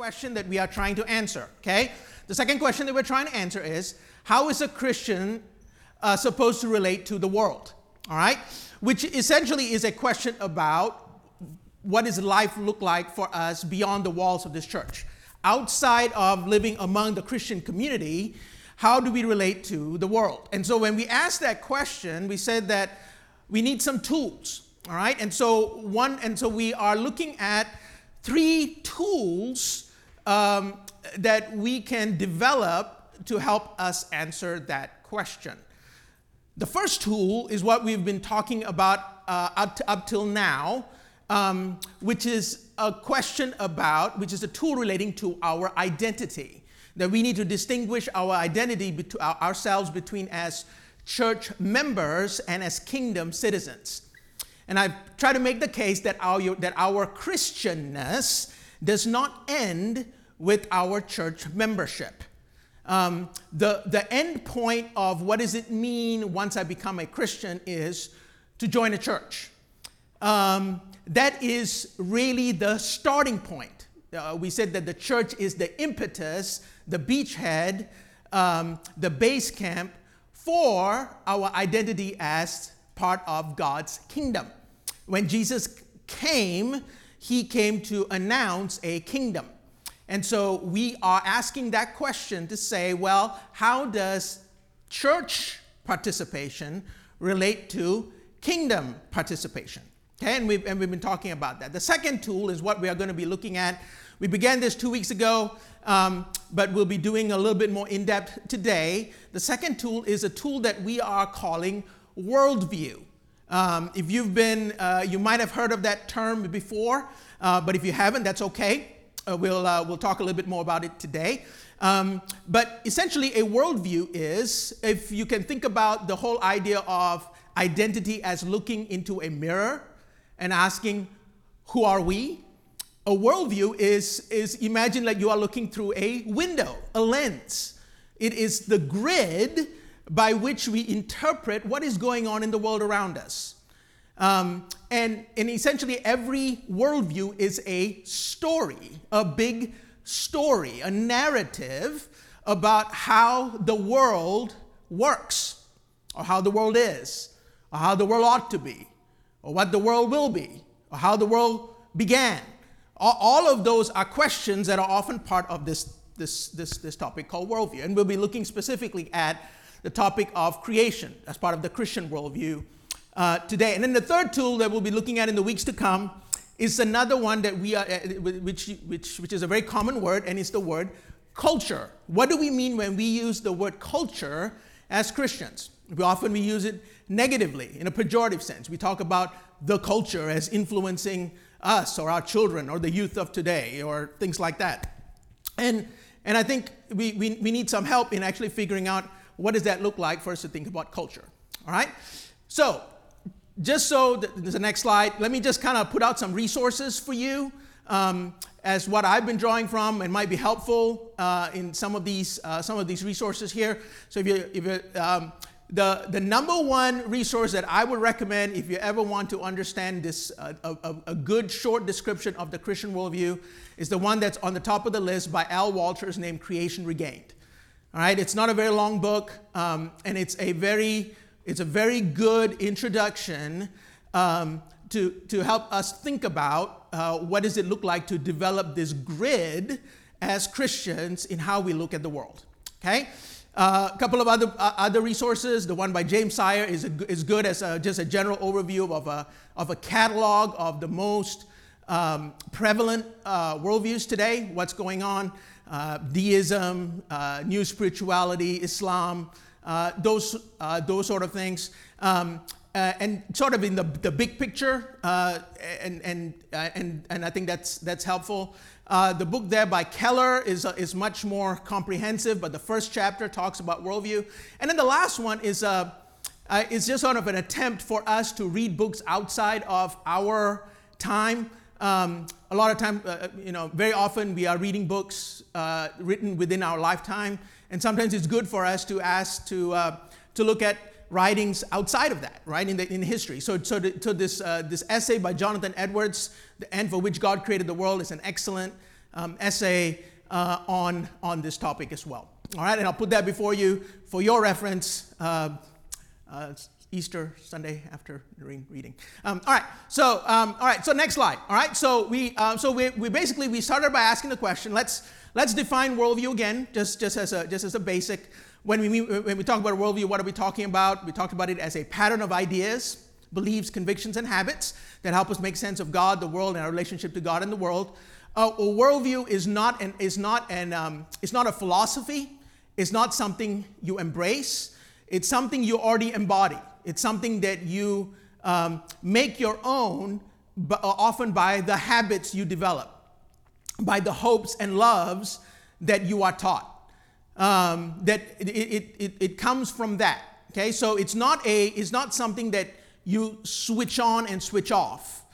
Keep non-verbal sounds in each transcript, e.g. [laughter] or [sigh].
question that we are trying to answer, okay? The second question that we're trying to answer is how is a Christian uh, supposed to relate to the world, all right? Which essentially is a question about what does life look like for us beyond the walls of this church? Outside of living among the Christian community, how do we relate to the world? And so when we asked that question, we said that we need some tools, all right? And so one, and so we are looking at three tools um, that we can develop to help us answer that question. The first tool is what we've been talking about uh, up, to, up till now, um, which is a question about, which is a tool relating to our identity. That we need to distinguish our identity, between, ourselves between as church members and as kingdom citizens. And I try to make the case that our, that our Christianness does not end with our church membership. Um, the, the end point of what does it mean once I become a Christian is to join a church. Um, that is really the starting point. Uh, we said that the church is the impetus, the beachhead, um, the base camp for our identity as part of God's kingdom. When Jesus came, he came to announce a kingdom. And so we are asking that question to say, well, how does church participation relate to kingdom participation? Okay, and we've, and we've been talking about that. The second tool is what we are going to be looking at. We began this two weeks ago, um, but we'll be doing a little bit more in depth today. The second tool is a tool that we are calling worldview. Um, if you've been, uh, you might have heard of that term before, uh, but if you haven't, that's okay. Uh, we'll, uh, we'll talk a little bit more about it today. Um, but essentially, a worldview is if you can think about the whole idea of identity as looking into a mirror and asking, Who are we? A worldview is, is imagine like you are looking through a window, a lens. It is the grid by which we interpret what is going on in the world around us. Um, and, and essentially, every worldview is a story, a big story, a narrative about how the world works, or how the world is, or how the world ought to be, or what the world will be, or how the world began. All of those are questions that are often part of this, this, this, this topic called worldview. And we'll be looking specifically at the topic of creation as part of the Christian worldview uh, today. And then the third tool that we'll be looking at in the weeks to come is another one that we are, uh, which, which, which is a very common word, and it's the word culture. What do we mean when we use the word culture as Christians? We often we use it negatively in a pejorative sense. We talk about the culture as influencing us or our children or the youth of today or things like that. And, and I think we, we, we need some help in actually figuring out what does that look like for us to think about culture. All right? So, just so the, next slide, let me just kind of put out some resources for you um, as what I've been drawing from and might be helpful uh, in some of these uh, some of these resources here. So if you if you um, the, the number one resource that I would recommend if you ever want to understand this, uh, a, a, good short description of the Christian worldview, is the one that's on the top of the list by Al Wolters named Creation Regained. All right, it's not a very long book, um, and it's a very, it's a very good introduction um, to, to help us think about uh, what does it look like to develop this grid as Christians in how we look at the world. Okay? Uh, a couple of other, uh, other resources. The one by James Sire is, a, is good as a, just a general overview of a, of a catalog of the most um, prevalent uh, worldviews today, what's going on, uh, deism, uh, new spirituality, Islam, uh, those, those sort of things. Um, and sort of in the, the big picture, and, and, and, and I think that's, that's helpful. Uh, the book there by Keller is, uh, is much more comprehensive, but the first chapter talks about worldview. And then the last one is, uh, uh, is just sort of an attempt for us to read books outside of our time. Um, a lot of time, uh, you know, very often we are reading books uh, written within our lifetime, and sometimes it's good for us to ask to, to look at writings outside of that, right, in, the, in history. So, so, the, so this, uh, this essay by Jonathan Edwards, The End for Which God Created the World, is an excellent um, essay uh, on, on this topic as well. All right, and I'll put that before you for your reference. Uh, uh, Easter Sunday after reading. Um, all right, so um, all right, so next slide. All right, so we uh, so we, we basically we started by asking the question. Let's let's define worldview again, just just as a just as a basic. When we when we talk about worldview, what are we talking about? We talked about it as a pattern of ideas, beliefs, convictions, and habits that help us make sense of God, the world, and our relationship to God and the world. Uh, a worldview is not an is not an um, it's not a philosophy. It's not something you embrace. It's something you already embody. It's something that you um, make your own, but uh, often by the habits you develop, by the hopes and loves that you are taught. Um, that it, it, it, it comes from that. Okay, so it's not a it's not something that you switch on and switch off.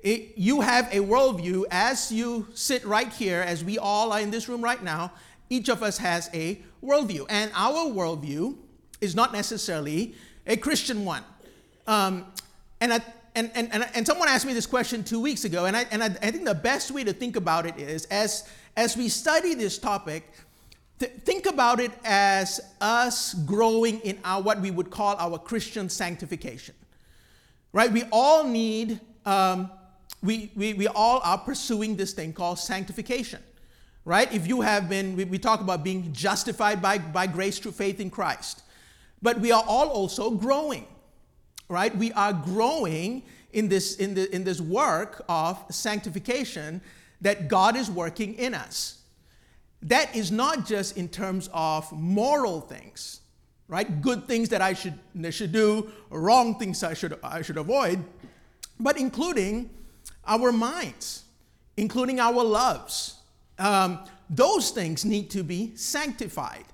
It, you have a worldview as you sit right here, as we all are in this room right now. Each of us has a worldview, and our worldview is not necessarily a Christian one. Um, and, I, and, and, and, and someone asked me this question two weeks ago, and, I, and I, I think the best way to think about it is as, as we study this topic, th- think about it as us growing in our what we would call our Christian sanctification. Right? We all need, um, we, we, we all are pursuing this thing called sanctification. Right? If you have been, we, we talk about being justified by, by grace through faith in Christ. But we are all also growing, right? We are growing in this, in, the, in this work of sanctification that God is working in us. That is not just in terms of moral things, right? Good things that I should, should do, wrong things I should, I should avoid, but including our minds, including our loves. Um, those things need to be sanctified.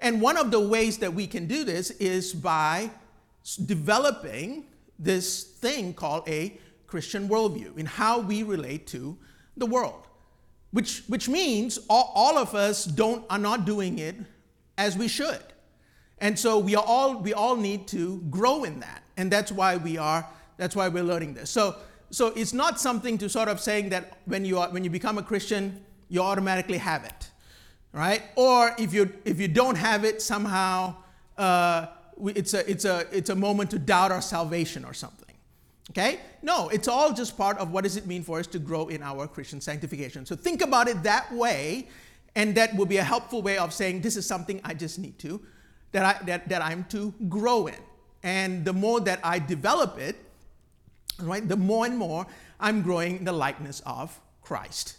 And one of the ways that we can do this is by developing this thing called a Christian worldview in how we relate to the world. Which, which means all, all of us don't, are not doing it as we should. And so we are all we all need to grow in that. And that's why we are that's why we're learning this. So so it's not something to sort of saying that when you are, when you become a Christian, you automatically have it right? Or if you if you don't have it, somehow uh, it's a it's a it's a moment to doubt our salvation or something. Okay? No, it's all just part of what does it mean for us to grow in our Christian sanctification. So think about it that way, and that will be a helpful way of saying this is something I just need to that I that, that I'm to grow in. And the more that I develop it, right, the more and more I'm growing in the likeness of Christ.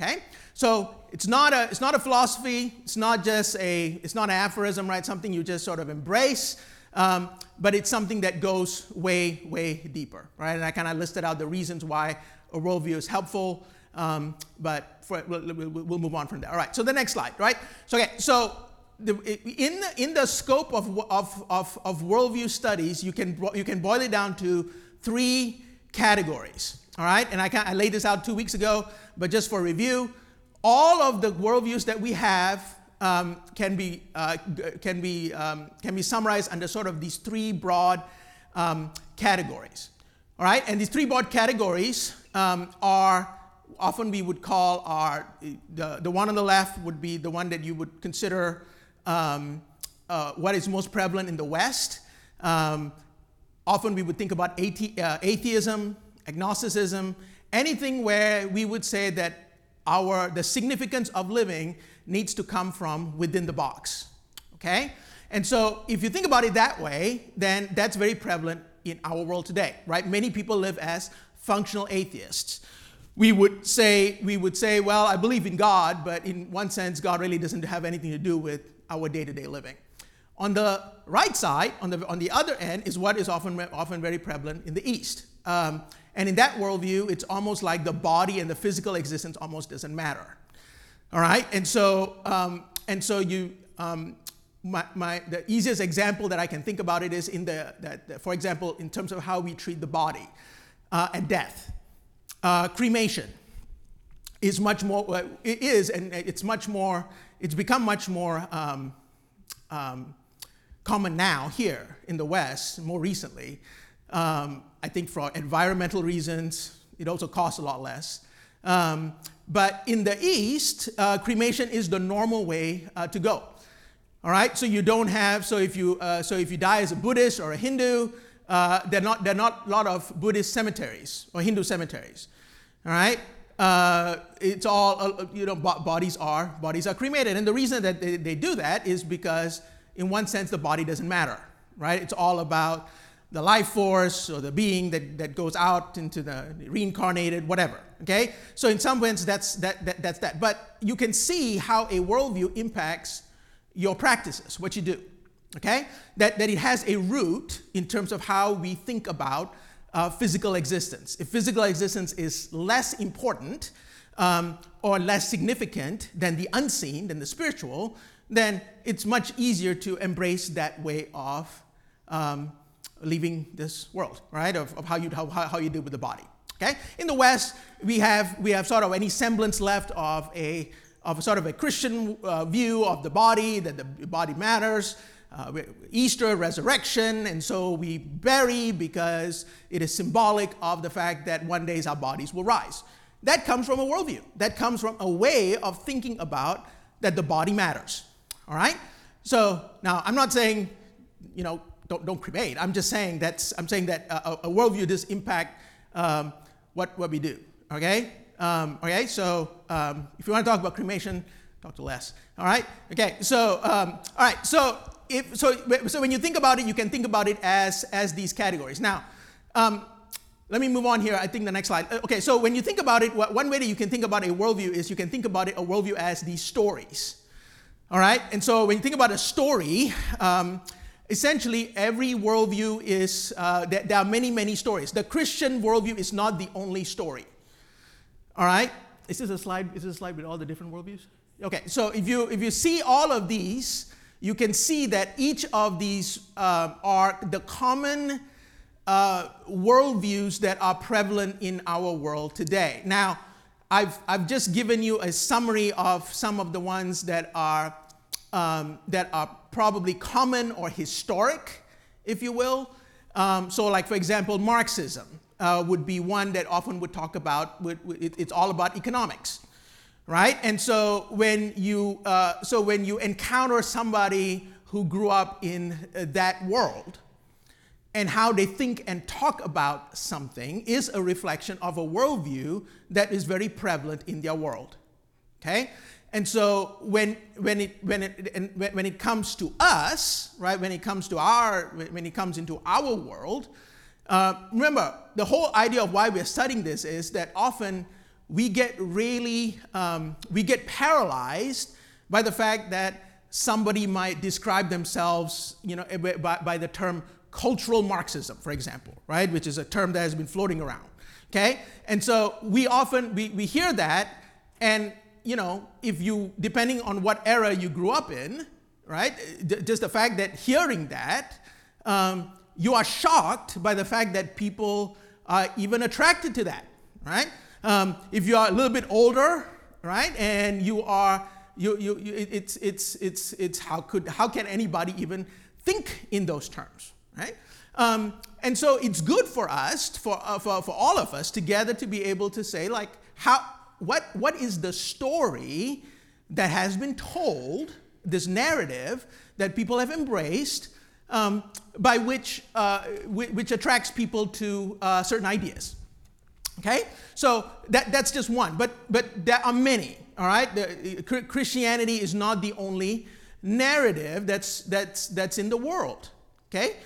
Okay? So it's not a it's not a philosophy. It's not just a it's not an aphorism, right? Something you just sort of embrace. Um, but it's something that goes way way deeper, right? And I kind of listed out the reasons why a worldview is helpful. Um, but for, we'll, we'll, move on from there. All right. So the next slide, right? So okay. So the, in the in the scope of, of of of worldview studies, you can you can boil it down to three categories. All right. And I, I laid this out two weeks ago, but just for review all of the worldviews that we have um, can be, uh, can, be, um, can be summarized under sort of these three broad um, categories. All right, and these three broad categories um, are often we would call our, the, the one on the left would be the one that you would consider um, uh, what is most prevalent in the West. Um, often we would think about athe- uh, atheism, agnosticism, anything where we would say that our the significance of living needs to come from within the box. Okay? And so if you think about it that way, then that's very prevalent in our world today, right? Many people live as functional atheists. We would say we would say, well, I believe in God, but in one sense God really doesn't have anything to do with our day-to-day living. On the right side, on the, on the other end, is what is often, often very prevalent in the East. Um, and in that worldview, it's almost like the body and the physical existence almost doesn't matter. All right? And so, um, and so you, um, my, my, the easiest example that I can think about it is in the, that, for example, in terms of how we treat the body uh, and death. Uh, cremation is much more, uh, it is, and it's much more, it's become much more um, um common now here in the West, more recently. Um, I think for environmental reasons, it also costs a lot less. Um, but in the East, uh, cremation is the normal way uh, to go. All right, so you don't have so if you uh, so if you die as a Buddhist or a Hindu, uh, there are not there are not a lot of Buddhist cemeteries or Hindu cemeteries. All right, uh, it's all uh, you know bodies are bodies are cremated, and the reason that they, they do that is because in one sense the body doesn't matter. Right, it's all about the life force or the being that, that goes out into the reincarnated, whatever. Okay? So in some ways that's that, that that's that. But you can see how a worldview impacts your practices, what you do. Okay? That, that it has a root in terms of how we think about uh, physical existence. If physical existence is less important um, or less significant than the unseen, than the spiritual, then it's much easier to embrace that way of um, leaving this world, right? Of, of how, you, how, how you deal with the body. Okay? In the West, we have, we have sort of any semblance left of a, of a sort of a Christian uh, view of the body, that the body matters. Uh, Easter, resurrection, and so we bury because it is symbolic of the fact that one day our bodies will rise. That comes from a worldview. That comes from a way of thinking about that the body matters. All right? So now I'm not saying, you know, don't, don't cremate. I'm just saying that's I'm saying that a, a worldview does impact um, what what we do. Okay. Um, okay. So um, if you want to talk about cremation, talk to Les. All right. Okay. So um, all right. So if so so when you think about it, you can think about it as as these categories. Now. Um, let me move on here. I think the next slide. Uh, okay, so when you think about it, one way that you can think about a worldview is you can think about it a worldview as these stories. All right, and so when you think about a story, um, essentially every worldview is uh, there, there, are many many stories. The christian worldview is not the only story. All right? Is this a slide is this a slide with all the different worldviews? Okay so if you if you see all of these you can see that each of these uh, are the common uh, worldviews that are prevalent in our world today. Now I've, I've just given you a summary of some of the ones that are um, that are probably common or historic, if you will. Um, so, like for example, Marxism uh, would be one that often would talk about. Would, it, it's all about economics, right? And so when you uh, so when you encounter somebody who grew up in uh, that world, and how they think and talk about something is a reflection of a worldview that is very prevalent in their world. Okay? And so when, when, it, when, it, when it comes to us, right, when it comes to our, when it comes into our world, uh, remember, the whole idea of why we're studying this is that often we get really, um, we get paralyzed by the fact that somebody might describe themselves, you know, by, by the term cultural Marxism, for example, right, which is a term that has been floating around, okay? And so we often, we, we hear that, and you know, if you, depending on what era you grew up in, right, just the fact that hearing that, um, you are shocked by the fact that people are even attracted to that, right? Um, if you are a little bit older, right, and you are, you, you, you, it's, it's, it's, it's how, could, how can anybody even think in those terms, right? Um, and so it's good for us, for, uh, for, for all of us together to be able to say, like, how, what, what is the story that has been told, this narrative that people have embraced, um, by which, uh, which attracts people to uh, certain ideas. Okay? So that, that's just one, but, but there are many, all right? The, Christianity is not the only narrative that's, that's, that's in the world, okay?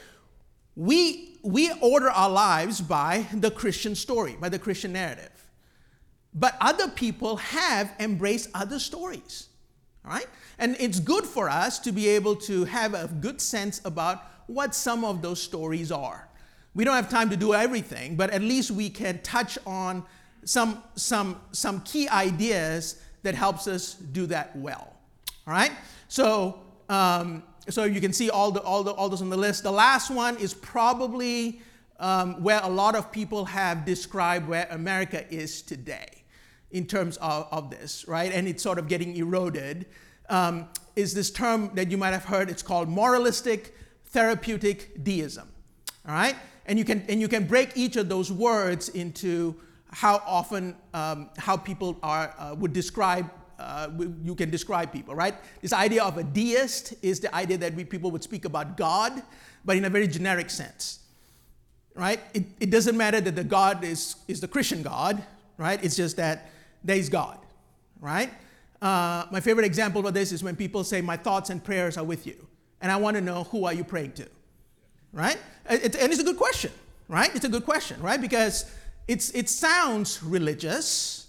We, we order our lives by the Christian story, by the Christian narrative. But other people have embraced other stories. All right? And it's good for us to be able to have a good sense about what some of those stories are. We don't have time to do everything, but at least we can touch on some, some, some key ideas that helps us do that well. All right? So, um, so you can see all, the, all, the, all those on the list. The last one is probably um, where a lot of people have described where America is today in terms of, of this, right? And it's sort of getting eroded. Um, is this term that you might have heard? It's called moralistic therapeutic deism, all right? And you can, and you can break each of those words into how often um, how people are uh, would describe uh, you can describe people, right? This idea of a deist is the idea that we people would speak about God, but in a very generic sense, right? It, it doesn't matter that the God is, is the Christian God, right? It's just that there's God, right? Uh, my favorite example of this is when people say, My thoughts and prayers are with you. And I want to know, who are you praying to? Right? It, and it's a good question, right? It's a good question, right? Because it's, it sounds religious,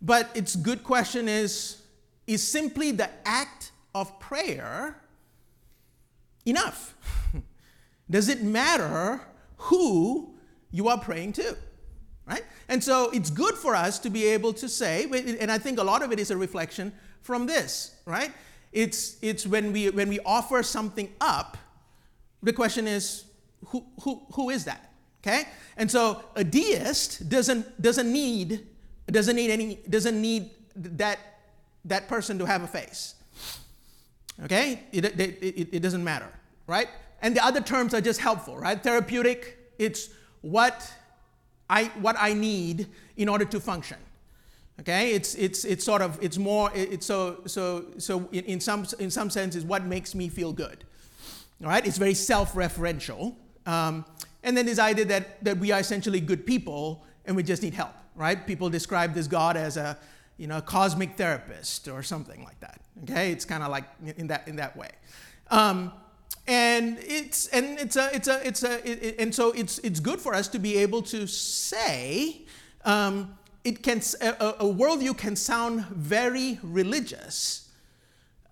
but its good question is is simply the act of prayer enough? [laughs] Does it matter who you are praying to? Right? And so it's good for us to be able to say, and I think a lot of it is a reflection from this, right? It's, it's when, we, when we offer something up, the question is, who, who, who is that? Okay? And so a deist doesn't, doesn't need doesn't need any doesn't need that that person to have a face. Okay? It, it, it, it doesn't matter, right? And the other terms are just helpful, right? Therapeutic, it's what I what I need in order to function. Okay? It's it's it's sort of it's more it's so so so in, in some in some sense is what makes me feel good. All right? It's very self-referential. Um, and then this idea that, that we are essentially good people and we just need help right? People describe this God as a, you know, a cosmic therapist or something like that. Okay, it's kind of like in that in that way. Um, and it's and it's a it's a it's a it, and so it's it's good for us to be able to say um, it can a, a, worldview can sound very religious,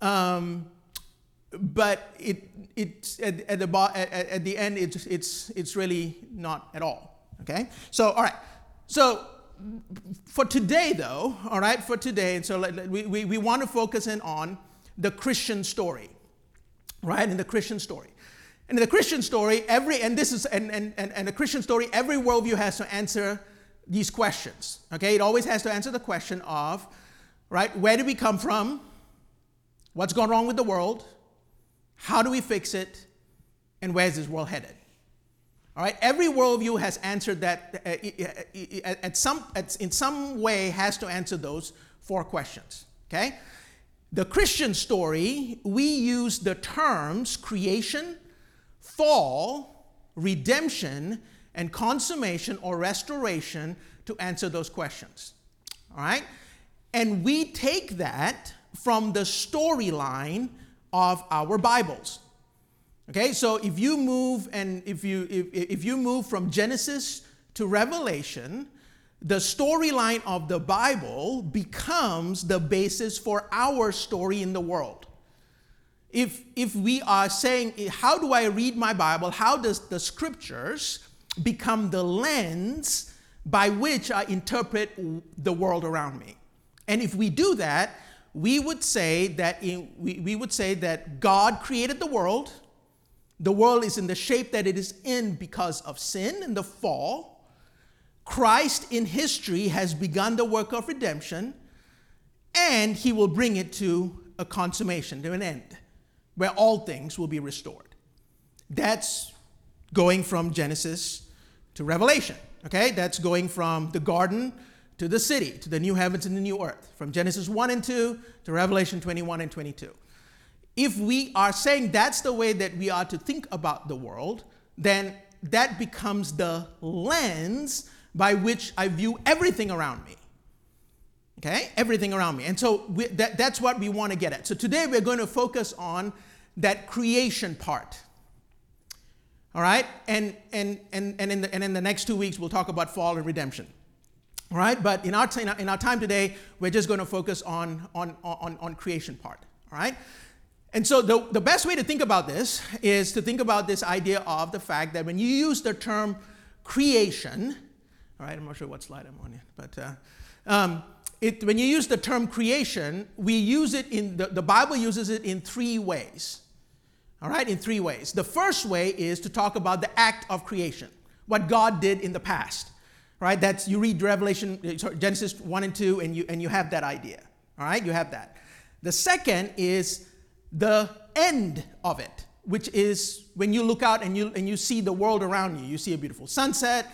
um, but it it at, at the at, at the end it's it's it's really not at all. Okay, so all right, so for today, though, all right, for today, and so we, we, we want to focus in on the Christian story, right? In the Christian story. And in the Christian story, every, and this is, and, and, and, and the Christian story, every worldview has to answer these questions, okay? It always has to answer the question of, right, where do we come from? What's gone wrong with the world? How do we fix it? And where's this world headed? All right, every worldview has answered that uh, uh, uh, at some, at, in some way has to answer those four questions. Okay? The Christian story, we use the terms creation, fall, redemption, and consummation or restoration to answer those questions. All right? And we take that from the storyline of our Bibles. Okay, so if you move and if you if, if you move from Genesis to Revelation, the storyline of the Bible becomes the basis for our story in the world. If if we are saying, how do I read my Bible? How does the scriptures become the lens by which I interpret the world around me? And if we do that, we would say that in, we, we would say that God created the world the world is in the shape that it is in because of sin and the fall. Christ in history has begun the work of redemption, and he will bring it to a consummation, to an end, where all things will be restored. That's going from Genesis to Revelation, okay? That's going from the garden to the city, to the new heavens and the new earth, from Genesis 1 and 2 to Revelation 21 and 22 if we are saying that's the way that we are to think about the world, then that becomes the lens by which I view everything around me. Okay? Everything around me. And so we, that, that's what we want to get at. So today we're going to focus on that creation part. All right? And, and, and, and, in the, and in the next two weeks, we'll talk about fall and redemption. All right? But in our, our, in our time today, we're just going to focus on, on, on, on creation part. All right? And so the, the best way to think about this is to think about this idea of the fact that when you use the term creation, all right, I'm not sure what slide I'm on yet, but uh, um, it, when you use the term creation, we use it in, the, the Bible uses it in three ways. All right, in three ways. The first way is to talk about the act of creation, what God did in the past. Right, that's you read Revelation, uh, sorry, Genesis 1 and 2, and you, and you have that idea. All right, you have that. The second is the end of it, which is when you look out and you, and you see the world around you. You see a beautiful sunset,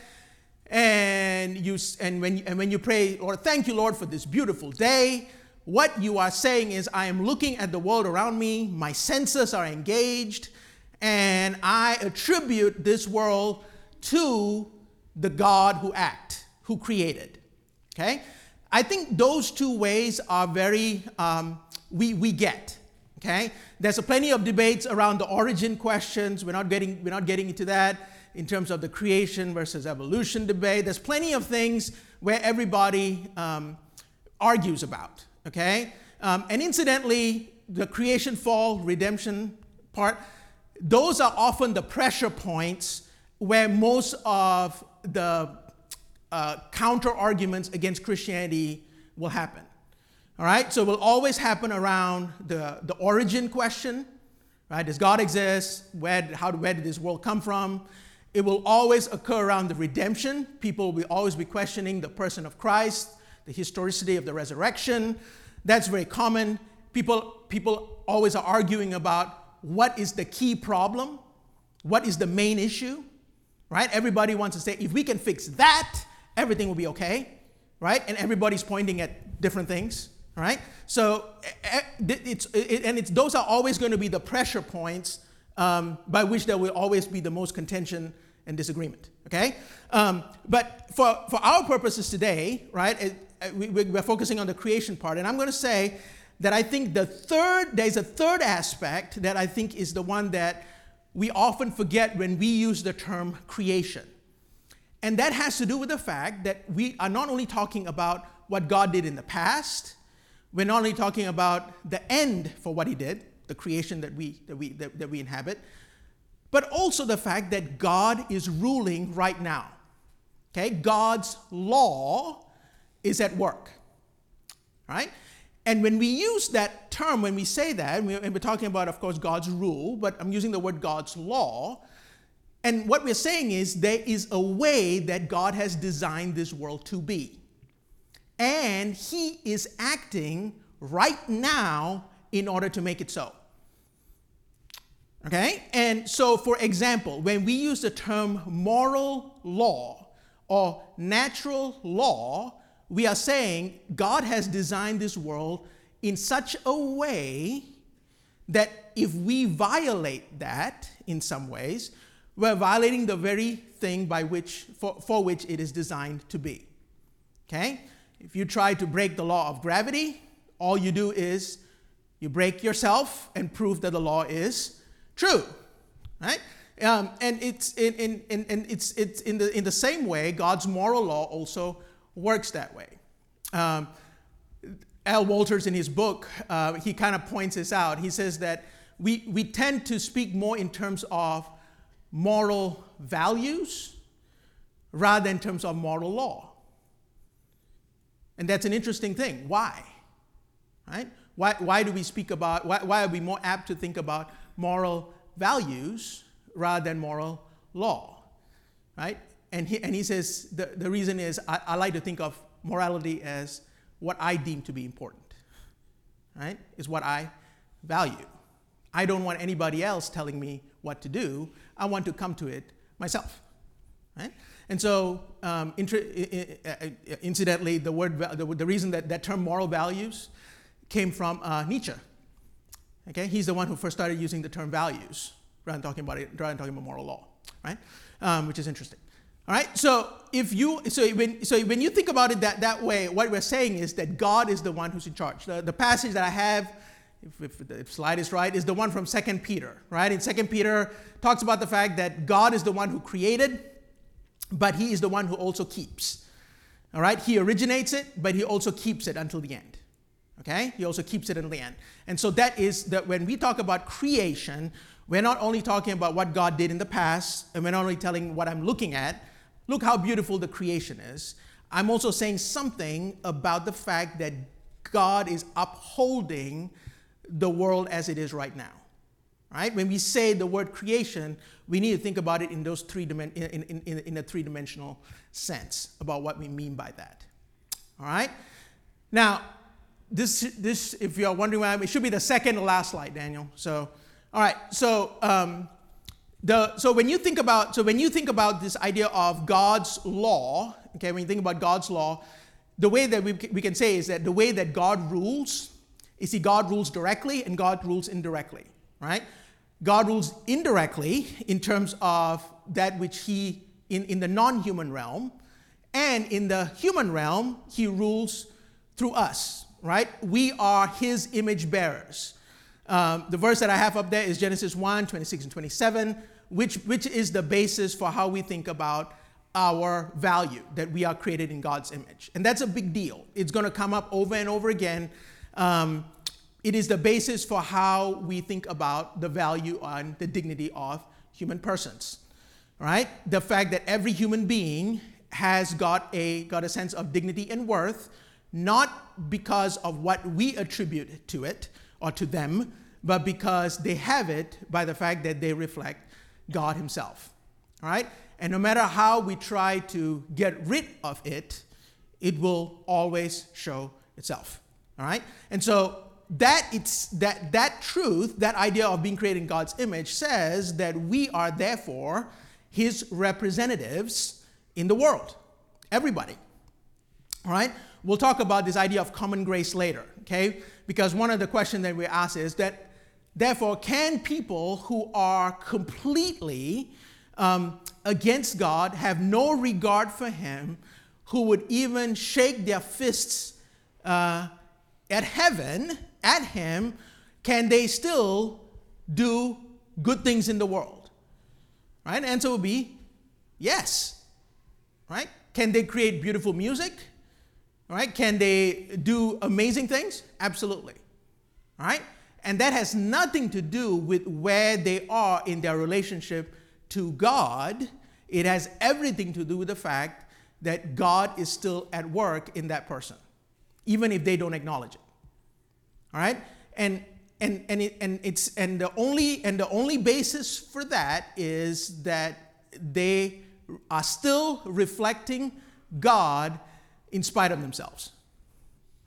and you and when and when you pray, Lord, thank you, Lord, for this beautiful day. What you are saying is, I am looking at the world around me. My senses are engaged, and I attribute this world to the God who act, who created. Okay, I think those two ways are very um, we we get. Okay, there's a plenty of debates around the origin questions. We're not getting we're not getting into that in terms of the creation versus evolution debate. There's plenty of things where everybody um, argues about, okay? Um, and incidentally, the creation fall redemption part, those are often the pressure points where most of the uh, counter arguments against Christianity will happen. All right, so it will always happen around the, the origin question, right? Does God exist? Where, how, where did this world come from? It will always occur around the redemption. People will always be questioning the person of Christ, the historicity of the resurrection. That's very common. People, people always are arguing about what is the key problem, what is the main issue, right? Everybody wants to say, if we can fix that, everything will be okay, right? And everybody's pointing at different things, right? So it's, it, and it's, those are always going to be the pressure points um, by which there will always be the most contention and disagreement. Okay? Um, but for, for our purposes today, right, it, we, we're focusing on the creation part. And I'm going to say that I think the third, there's a third aspect that I think is the one that we often forget when we use the term creation. And that has to do with the fact that we are not only talking about what God did in the past, we're not only talking about the end for what He did, the creation that we, that we, that, that we inhabit, but also the fact that God is ruling right now. Okay? God's law is at work. Right? And when we use that term, when we say that, and we're talking about, of course, God's rule, but I'm using the word God's law. And what we're saying is there is a way that God has designed this world to be. And He is acting right now in order to make it so. Okay? And so, for example, when we use the term moral law or natural law, we are saying God has designed this world in such a way that if we violate that in some ways, we're violating the very thing by which, for, for which it is designed to be. Okay? If you try to break the law of gravity, all you do is you break yourself and prove that the law is true, right? Um, and it's in, in, in, in, it's, it's in, the, in the same way, God's moral law also works that way. Um, Al Wolters, in his book, uh, he kind of points this out. He says that we, we tend to speak more in terms of moral values rather than in terms of moral law. And that's an interesting thing. Why? Right? Why, why do we speak about, why, why are we more apt to think about moral values rather than moral law, right? And he, and he says the, the reason is I, I like to think of morality as what I deem to be important, right? Is what I value. I don't want anybody else telling me what to do. I want to come to it myself, right? And so, um, incidentally, the word, the, the, reason that that term moral values came from uh, Nietzsche, Okay, he's the one who first started using the term values rather than talking about it, rather than talking about moral law, right? Um, which is interesting. All right, so if you so when so when you think about it that, that way, what we're saying is that God is the one who's in charge. The, the passage that I have, if, if the slide is right, is the one from Second Peter, right? In Second Peter talks about the fact that God is the one who created, but He is the one who also keeps. All right, He originates it, but He also keeps it until the end. Okay? He also keeps it in the end. And so that is that when we talk about creation, we're not only talking about what God did in the past, and we're not only telling what I'm looking at, look how beautiful the creation is. I'm also saying something about the fact that God is upholding the world as it is right now. Right? When we say the word creation, we need to think about it in those three in, in, in, in a three-dimensional sense about what we mean by that. All right? Now, this, this, if you are wondering why, it should be the second to last slide, Daniel. So, all right. So, um, the, so when you think about so when you think about this idea of God's law, okay, when you think about God's law, the way that we, we can say is that the way that God rules is see God rules directly and God rules indirectly, right? God rules indirectly in terms of that which he in, in the non-human realm, and in the human realm, he rules through us, right? We are his image bearers. Um, the verse that I have up there is Genesis 1 26 and 27, which, which is the basis for how we think about our value that we are created in God's image. And that's a big deal. It's going to come up over and over again. Um, it is the basis for how we think about the value and the dignity of human persons. Right? The fact that every human being has got a, got a sense of dignity and worth, not because of what we attribute to it, or to them, but because they have it by the fact that they reflect God Himself. All right? And no matter how we try to get rid of it, it will always show itself. All right? And so that it's that that truth, that idea of being created in God's image says that we are therefore his representatives in the world. Everybody. All right? We'll talk about this idea of common grace later, okay? Because one of the questions that we ask is that, therefore, can people who are completely um, against God, have no regard for Him, who would even shake their fists uh, at heaven, at Him, can they still do good things in the world? Right? Answer would be yes. Right? Can they create beautiful music? Right? Can they do amazing things? Absolutely. Right? And that has nothing to do with where they are in their relationship to God. It has everything to do with the fact that God is still at work in that person, even if they don't acknowledge it. All right? And and and, it, and it's and the only and the only basis for that is that they are still reflecting God in spite of themselves.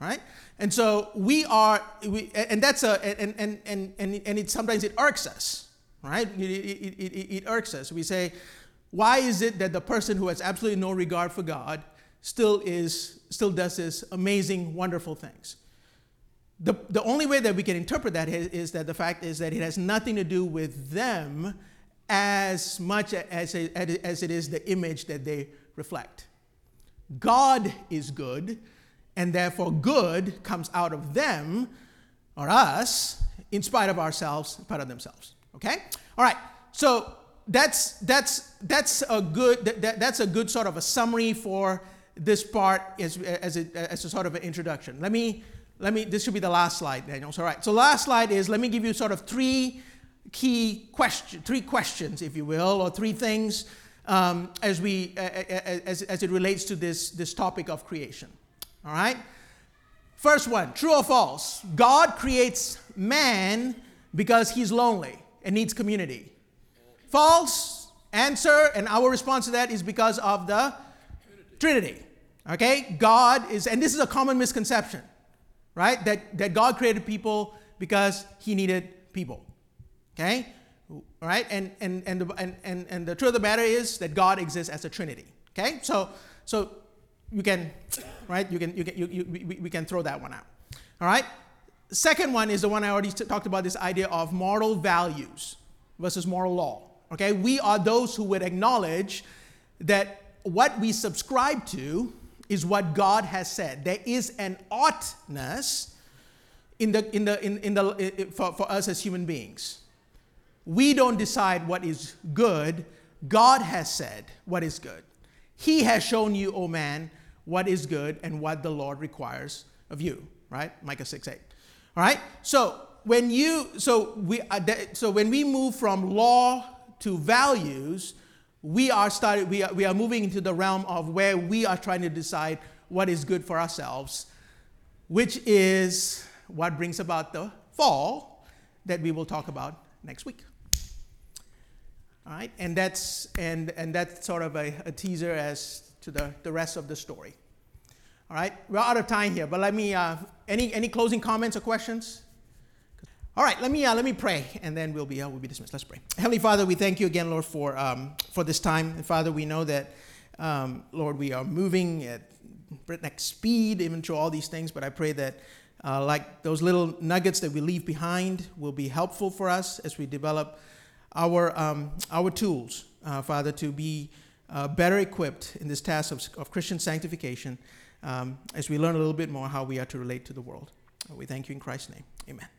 Right? And so we are, we, and that's a, and, and, and, and, and it, sometimes it irks us, right? It, it, it, it irks us. We say, why is it that the person who has absolutely no regard for God still is, still does this amazing, wonderful things? The, the only way that we can interpret that is, is that the fact is that it has nothing to do with them as much as it, as it is the image that they reflect. God is good, and therefore good comes out of them or us in spite of ourselves, part of themselves. Okay? All right. So that's that's that's a good that, that's a good sort of a summary for this part as as a, as a sort of an introduction. Let me let me this should be the last slide, Daniel. So, all right. So last slide is let me give you sort of three key question three questions, if you will, or three things um, as, we, as, as it relates to this, this topic of creation. All right? First one true or false? God creates man because he's lonely and needs community. False answer, and our response to that is because of the Trinity. Trinity. Okay? God is, and this is a common misconception, right? That, that God created people because he needed people. Okay? Right? And, and, and, the, and, and, and the truth of the matter is that God exists as a Trinity, okay? So, so you can, right? You can, you can, you, you, we, we can throw that one out, all right? Second one is the one I already t- talked about this idea of moral values versus moral law, okay? We are those who would acknowledge that what we subscribe to is what God has said. There is an oughtness in the, in the, in, in the, for, for us as human beings we don't decide what is good. God has said what is good. He has shown you, O oh man, what is good and what the Lord requires of you, right? Micah 6 8. All right? So when you so we uh, so when we move from law to values, we are started we are, we are moving into the realm of where we are trying to decide what is good for ourselves, which is what brings about the fall that we will talk about next week. All right, and that's and and that's sort of a, a teaser as to the, the rest of the story. All right, we're out of time here, but let me. Uh, any any closing comments or questions? All right, let me uh, let me pray, and then we'll be uh, we'll be dismissed. Let's pray. Heavenly Father, we thank you again, Lord, for um, for this time. And Father, we know that, um, Lord, we are moving at breakneck speed, even through all these things. But I pray that, uh, like those little nuggets that we leave behind, will be helpful for us as we develop our um, our tools, uh, Father, to be uh, better equipped in this task of, of Christian sanctification, um, as we learn a little bit more how we are to relate to the world. We thank you in Christ's name. Amen.